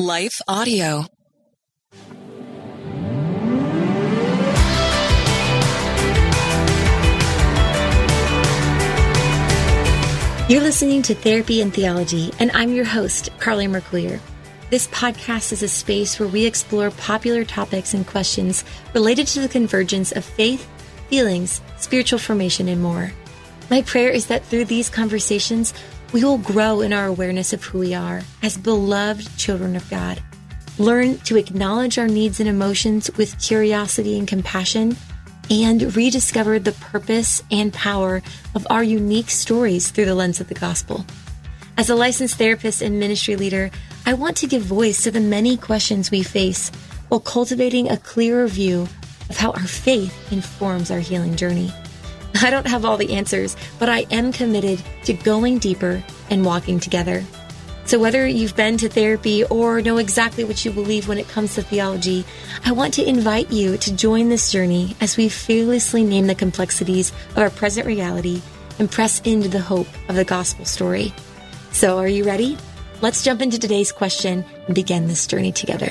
Life Audio. You're listening to Therapy and Theology, and I'm your host, Carley Marcouiller. This podcast is a space where we explore popular topics and questions related to the convergence of faith, feelings, spiritual formation, and more. My prayer is that through these conversations, we will grow in our awareness of who we are as beloved children of God. Learn to acknowledge our needs and emotions with curiosity and compassion and rediscover the purpose and power of our unique stories through the lens of the gospel. As a licensed therapist and ministry leader, I want to give voice to the many questions we face while cultivating a clearer view of how our faith informs our healing journey. I don't have all the answers, but I am committed to going deeper and walking together. So, whether you've been to therapy or know exactly what you believe when it comes to theology, I want to invite you to join this journey as we fearlessly name the complexities of our present reality and press into the hope of the gospel story. So, are you ready? Let's jump into today's question and begin this journey together.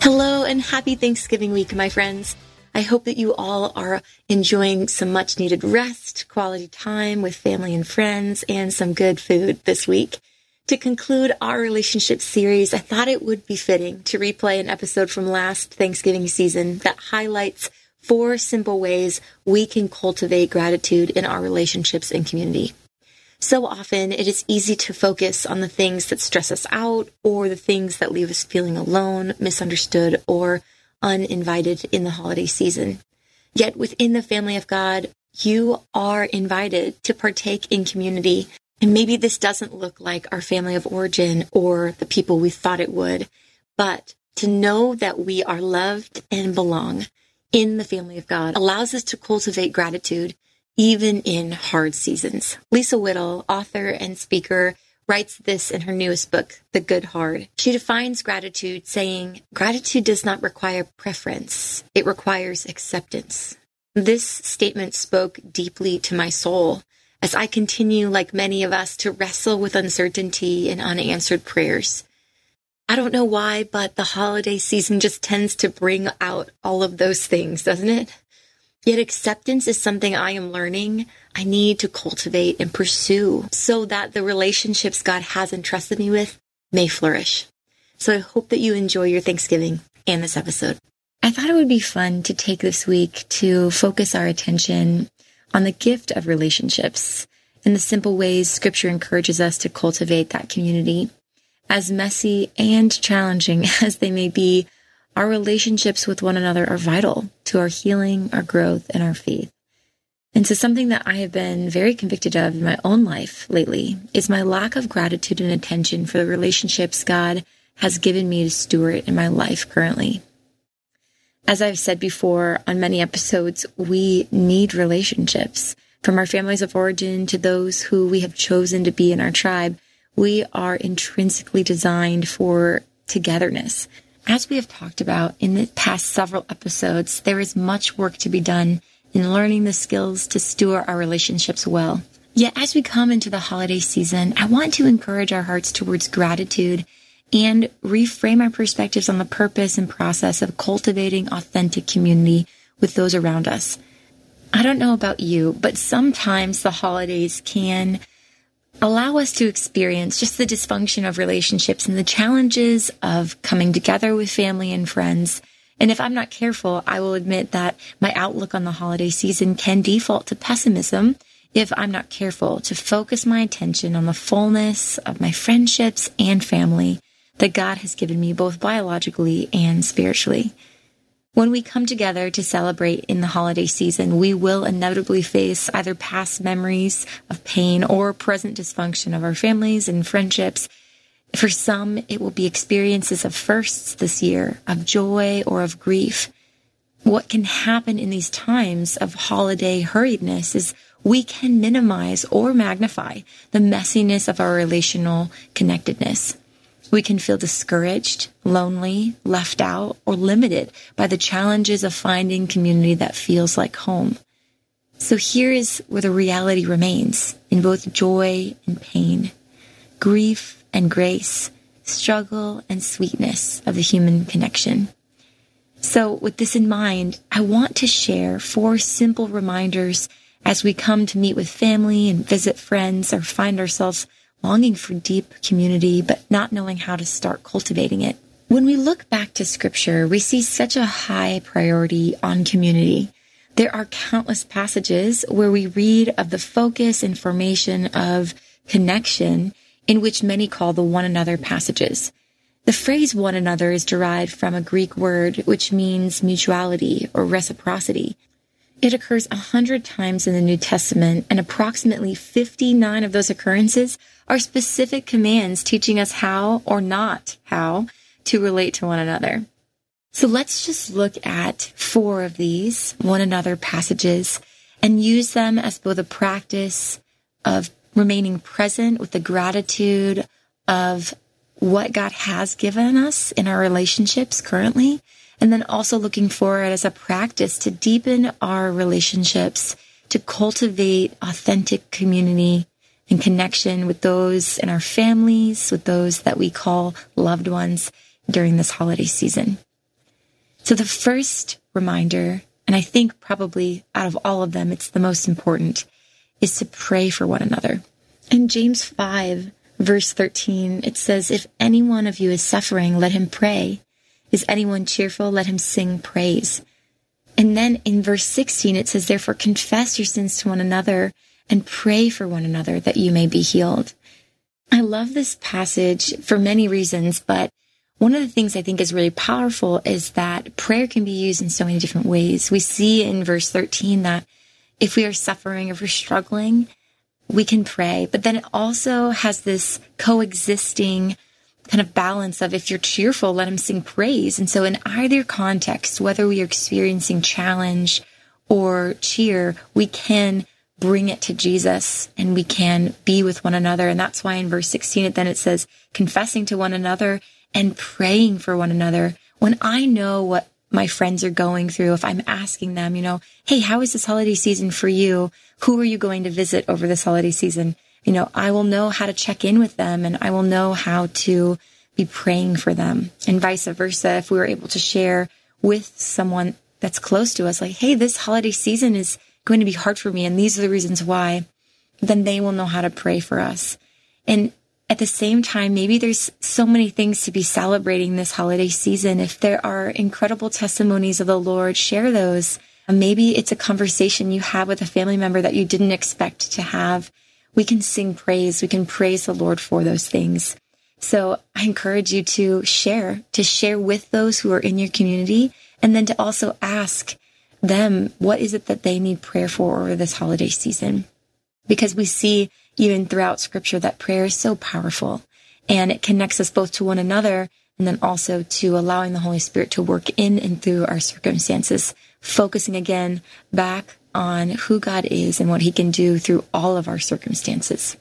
Hello and happy Thanksgiving week, my friends. I hope that you all are enjoying some much needed rest, quality time with family and friends, and some good food this week. To conclude our relationship series, I thought it would be fitting to replay an episode from last Thanksgiving season that highlights four simple ways we can cultivate gratitude in our relationships and community. So often it is easy to focus on the things that stress us out or the things that leave us feeling alone, misunderstood, or uninvited in the holiday season. Yet within the family of God, you are invited to partake in community. And maybe this doesn't look like our family of origin or the people we thought it would, but to know that we are loved and belong in the family of God allows us to cultivate gratitude even in hard seasons. Lisa Whittle, author and speaker, writes this in her newest book, The Good Hard. She defines gratitude saying, gratitude does not require preference. It requires acceptance. This statement spoke deeply to my soul as I continue, like many of us, to wrestle with uncertainty and unanswered prayers. I don't know why, but the holiday season just tends to bring out all of those things, doesn't it? Yet acceptance is something I am learning I need to cultivate and pursue so that the relationships God has entrusted me with may flourish. So I hope that you enjoy your Thanksgiving and this episode. I thought it would be fun to take this week to focus our attention on the gift of relationships and the simple ways scripture encourages us to cultivate that community. As messy and challenging as they may be, our relationships with one another are vital to our healing, our growth, and our faith. And so something that I have been very convicted of in my own life lately is my lack of gratitude and attention for the relationships God has given me to steward in my life currently. As I've said before on many episodes, we need relationships. From our families of origin to those who we have chosen to be in our tribe, we are intrinsically designed for togetherness. As we have talked about in the past several episodes, there is much work to be done in learning the skills to steward our relationships well. Yet as we come into the holiday season, I want to encourage our hearts towards gratitude and reframe our perspectives on the purpose and process of cultivating authentic community with those around us. I don't know about you, but sometimes the holidays can allow us to experience just the dysfunction of relationships and the challenges of coming together with family and friends. And if I'm not careful, I will admit that my outlook on the holiday season can default to pessimism if I'm not careful to focus my attention on the fullness of my friendships and family that God has given me both biologically and spiritually. When we come together to celebrate in the holiday season, we will inevitably face either past memories of pain or present dysfunction of our families and friendships. For some, it will be experiences of firsts this year, of joy or of grief. What can happen in these times of holiday hurriedness is we can minimize or magnify the messiness of our relational connectedness. We can feel discouraged, lonely, left out, or limited by the challenges of finding community that feels like home. So here is where the reality remains in both joy and pain, grief and grace, struggle and sweetness of the human connection. So with this in mind, I want to share four simple reminders as we come to meet with family and visit friends or find ourselves longing for deep community, but not knowing how to start cultivating it. When we look back to scripture, we see such a high priority on community. There are countless passages where we read of the focus and formation of connection in which many call the one another passages. The phrase one another is derived from a Greek word which means mutuality or reciprocity. It occurs a hundred times in the New Testament, and approximately 59 of those occurrences are specific commands teaching us how or not how to relate to one another. So let's just look at four of these one another passages and use them as both a practice of remaining present with the gratitude of what God has given us in our relationships currently and then also looking forward as a practice to deepen our relationships, to cultivate authentic community and connection with those in our families, with those that we call loved ones during this holiday season. So the first reminder, and I think probably out of all of them, it's the most important, is to pray for one another. In James 5, verse 13, it says, If any one of you is suffering, let him pray. Is anyone cheerful? Let him sing praise. And then in verse 16, it says, Therefore confess your sins to one another and pray for one another that you may be healed. I love this passage for many reasons, but one of the things I think is really powerful is that prayer can be used in so many different ways. We see in verse 13 that if we are suffering, if we're struggling, we can pray, but then it also has this coexisting kind of balance of if you're cheerful, let him sing praise. And so in either context, whether we are experiencing challenge or cheer, we can bring it to Jesus and we can be with one another. And that's why in verse 16, it then it says confessing to one another and praying for one another. When I know what my friends are going through, if I'm asking them, you know, Hey, how is this holiday season for you? Who are you going to visit over this holiday season? you know, I will know how to check in with them and I will know how to be praying for them and vice versa. If we were able to share with someone that's close to us, like, Hey, this holiday season is going to be hard for me. And these are the reasons why, then they will know how to pray for us. And at the same time, maybe there's so many things to be celebrating this holiday season. If there are incredible testimonies of the Lord, share those. Maybe it's a conversation you have with a family member that you didn't expect to have we can sing praise. We can praise the Lord for those things. So I encourage you to share, to share with those who are in your community, and then to also ask them, what is it that they need prayer for over this holiday season? Because we see even throughout scripture that prayer is so powerful and it connects us both to one another and then also to allowing the Holy Spirit to work in and through our circumstances, focusing again back on who God is and what he can do through all of our circumstances.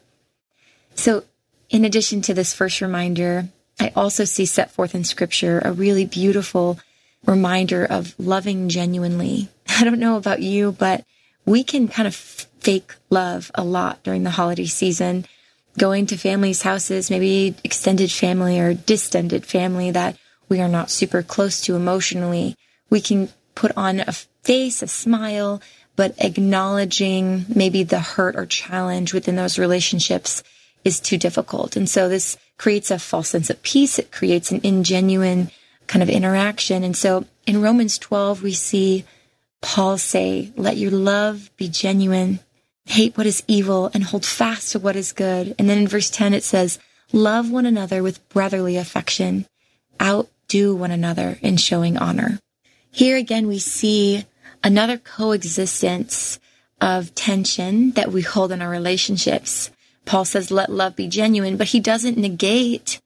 So, in addition to this first reminder, I also see set forth in scripture a really beautiful reminder of loving genuinely. I don't know about you, but we can kind of fake love a lot during the holiday season, going to families' houses, maybe extended family or distended family that we are not super close to emotionally. We can put on a face, a smile, but acknowledging maybe the hurt or challenge within those relationships is too difficult. And so this creates a false sense of peace. It creates an ingenuine kind of interaction. And so in Romans 12, we see Paul say, let your love be genuine, hate what is evil and hold fast to what is good. And then in verse 10, it says, love one another with brotherly affection, outdo one another in showing honor. Here again, we see another coexistence of tension that we hold in our relationships. Paul says, let love be genuine, but he doesn't negate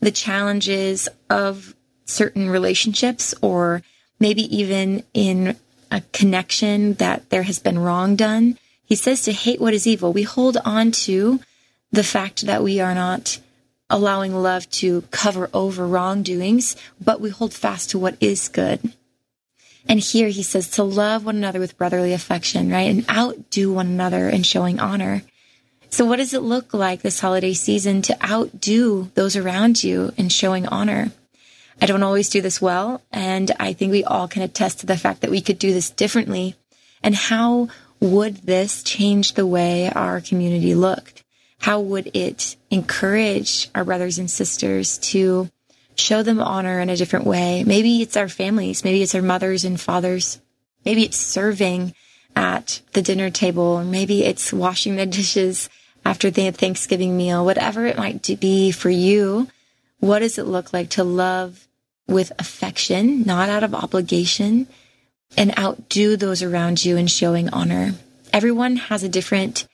the challenges of certain relationships or maybe even in a connection that there has been wrong done. He says to hate what is evil. We hold on to the fact that we are not allowing love to cover over wrongdoings, but we hold fast to what is good. And here he says to love one another with brotherly affection, right? And outdo one another in showing honor. So what does it look like this holiday season to outdo those around you in showing honor? I don't always do this well. And I think we all can attest to the fact that we could do this differently. And how would this change the way our community looked? How would it encourage our brothers and sisters to show them honor in a different way? Maybe it's our families. Maybe it's our mothers and fathers. Maybe it's serving at the dinner table, maybe it's washing the dishes after the Thanksgiving meal, whatever it might be for you. What does it look like to love with affection, not out of obligation, and outdo those around you in showing honor? Everyone has a different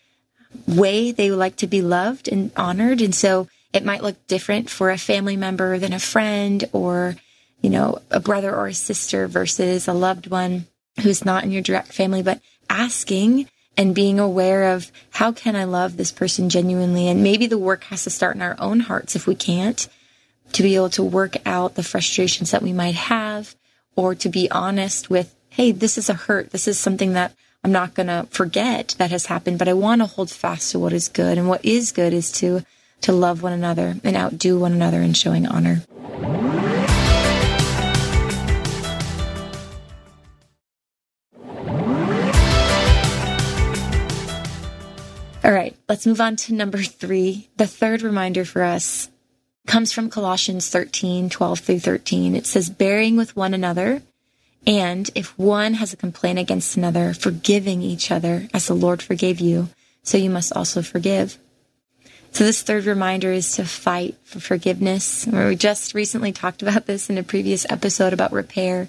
way they like to be loved and honored. And so it might look different for a family member than a friend or, you know, a brother or a sister versus a loved one who's not in your direct family, but asking and being aware of how can I love this person genuinely? And maybe the work has to start in our own hearts if we can't to be able to work out the frustrations that we might have or to be honest with, Hey, this is a hurt. This is something that I'm not going to forget that has happened, but I want to hold fast to what is good. And what is good is to, to love one another and outdo one another in showing honor. All right, let's move on to number three. The third reminder for us comes from Colossians 13, 12 through 13. It says, bearing with one another, and if one has a complaint against another, forgiving each other as the Lord forgave you, so you must also forgive. So this third reminder is to fight for forgiveness. We just recently talked about this in a previous episode about repair.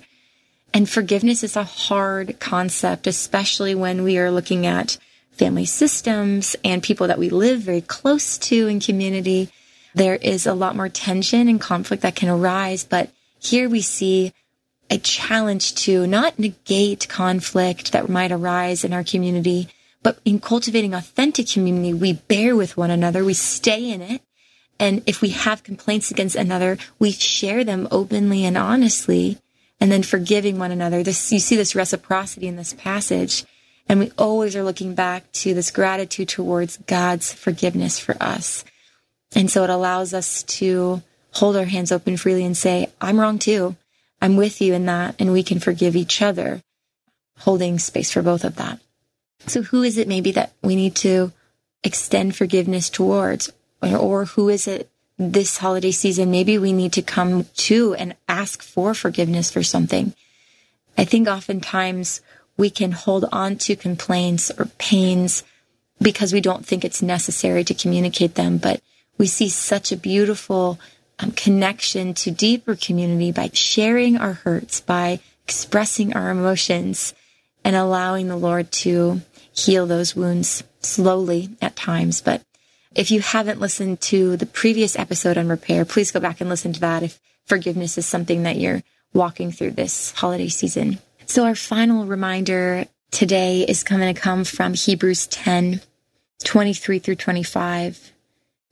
And forgiveness is a hard concept, especially when we are looking at family systems and people that we live very close to in community, there is a lot more tension and conflict that can arise. But here we see a challenge to not negate conflict that might arise in our community, but in cultivating authentic community, we bear with one another, we stay in it. And if we have complaints against another, we share them openly and honestly, and then forgiving one another. This, you see this reciprocity in this passage. And we always are looking back to this gratitude towards God's forgiveness for us. And so it allows us to hold our hands open freely and say, I'm wrong too. I'm with you in that. And we can forgive each other, holding space for both of that. So who is it maybe that we need to extend forgiveness towards? Or, who is it this holiday season? Maybe we need to come to and ask for forgiveness for something. I think oftentimes we can hold on to complaints or pains because we don't think it's necessary to communicate them. But we see such a beautiful um, connection to deeper community by sharing our hurts, by expressing our emotions and allowing the Lord to heal those wounds slowly at times. But if you haven't listened to the previous episode on repair, please go back and listen to that if forgiveness is something that you're walking through this holiday season. So our final reminder today is going to come from Hebrews 10, 23 through 25.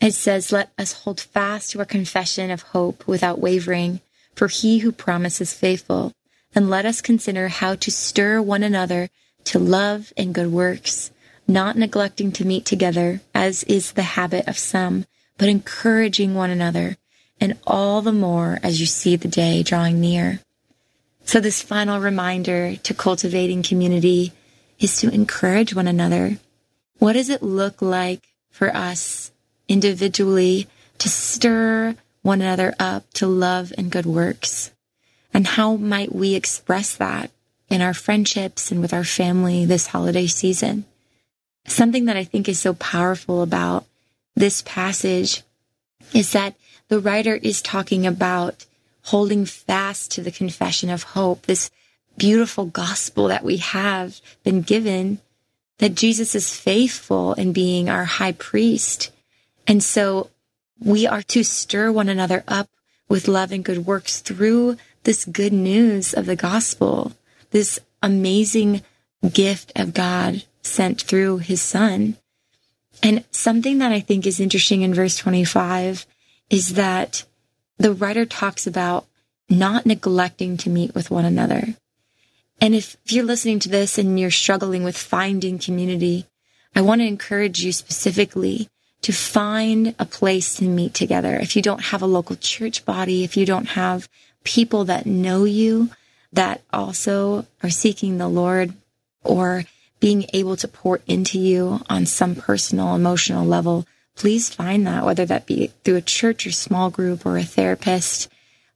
It says, let us hold fast to our confession of hope without wavering, for he who promises faithful. And let us consider how to stir one another to love and good works, not neglecting to meet together, as is the habit of some, but encouraging one another, and all the more as you see the day drawing near. So this final reminder to cultivating community is to encourage one another. What does it look like for us individually to stir one another up to love and good works? And how might we express that in our friendships and with our family this holiday season? Something that I think is so powerful about this passage is that the writer is talking about holding fast to the confession of hope, this beautiful gospel that we have been given, that Jesus is faithful in being our high priest. And so we are to stir one another up with love and good works through this good news of the gospel, this amazing gift of God sent through his son. And something that I think is interesting in verse 25 is that the writer talks about not neglecting to meet with one another. And if, if you're listening to this and you're struggling with finding community, I want to encourage you specifically to find a place to meet together. If you don't have a local church body, if you don't have people that know you that also are seeking the Lord or being able to pour into you on some personal emotional level, please find that, whether that be through a church or small group or a therapist.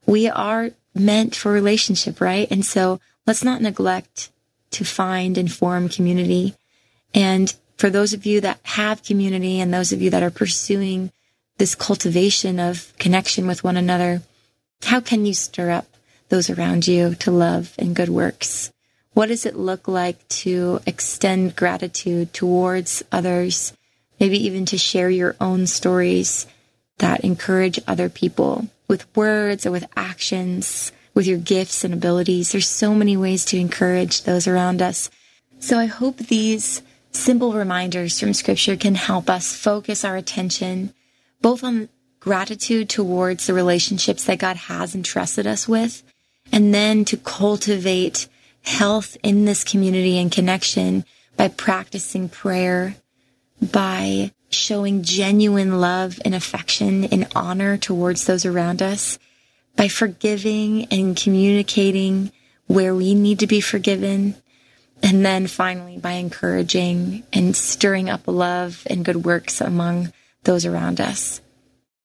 We are meant for relationship, right? And so let's not neglect to find and form community. And for those of you that have community and those of you that are pursuing this cultivation of connection with one another, how can you stir up those around you to love and good works? What does it look like to extend gratitude towards others? Maybe even to share your own stories that encourage other people with words or with actions, with your gifts and abilities. There's so many ways to encourage those around us. So I hope these simple reminders from scripture can help us focus our attention both on gratitude towards the relationships that God has entrusted us with, and then to cultivate health in this community and connection by practicing prayer, by showing genuine love and affection and honor towards those around us, by forgiving and communicating where we need to be forgiven. And then finally, by encouraging and stirring up love and good works among those around us.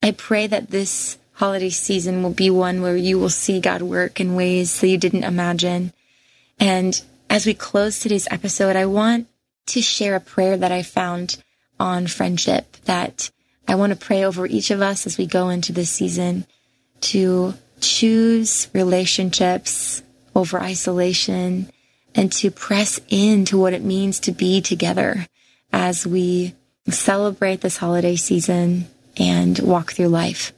I pray that this holiday season will be one where you will see God work in ways that you didn't imagine. And as we close today's episode, I want to share a prayer that I found on friendship that I want to pray over each of us as we go into this season to choose relationships over isolation and to press into what it means to be together as we celebrate this holiday season and walk through life.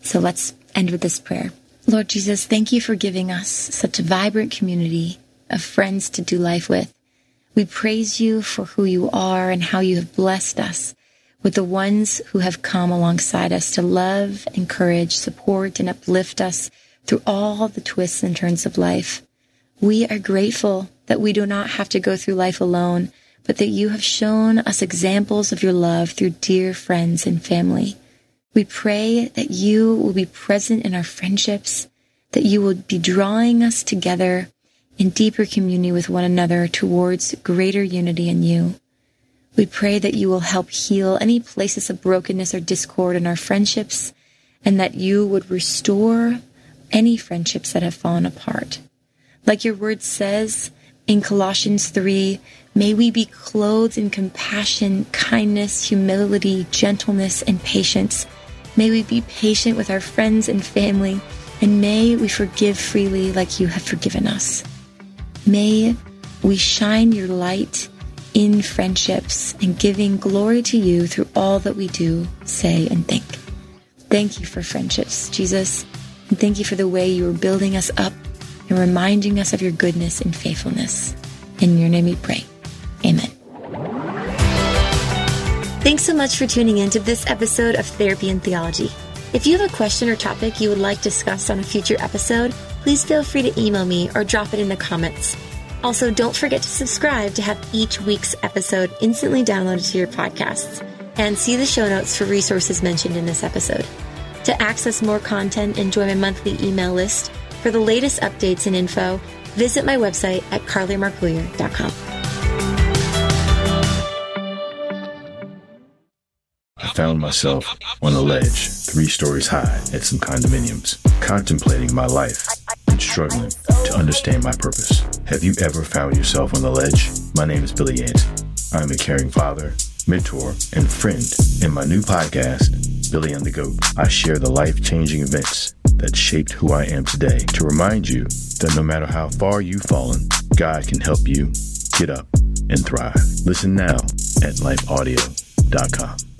So let's end with this prayer. Lord Jesus, thank you for giving us such a vibrant community of friends to do life with. We praise you for who you are and how you have blessed us with the ones who have come alongside us to love, encourage, support, and uplift us through all the twists and turns of life. We are grateful that we do not have to go through life alone, but that you have shown us examples of your love through dear friends and family. We pray that you will be present in our friendships, that you will be drawing us together in deeper community with one another towards greater unity in you. We pray that you will help heal any places of brokenness or discord in our friendships, and that you would restore any friendships that have fallen apart. Like your word says in Colossians 3, May we be clothed in compassion, kindness, humility, gentleness, and patience. May we be patient with our friends and family, and may we forgive freely like you have forgiven us. May we shine your light in friendships and giving glory to you through all that we do, say, and think. Thank you for friendships, Jesus, and thank you for the way you are building us up and reminding us of your goodness and faithfulness. In your name we pray. Amen. Thanks so much for tuning in to this episode of Therapy and Theology. If you have a question or topic you would like discussed on a future episode, please feel free to email me or drop it in the comments. Also, don't forget to subscribe to have each week's episode instantly downloaded to your podcasts and see the show notes for resources mentioned in this episode. To access more content and join my monthly email list for the latest updates and info, visit my website at carleymarcouiller.com. I found myself on a ledge, three stories high, at some condominiums, contemplating my life and struggling to understand my purpose. Have you ever found yourself on the ledge? My name is Billy Ant. I'm a caring father, mentor, and friend. In my new podcast, Billy and the Goat, I share the life changing events that shaped who I am today to remind you that no matter how far you've fallen, God can help you get up and thrive. Listen now at lifeaudio.com.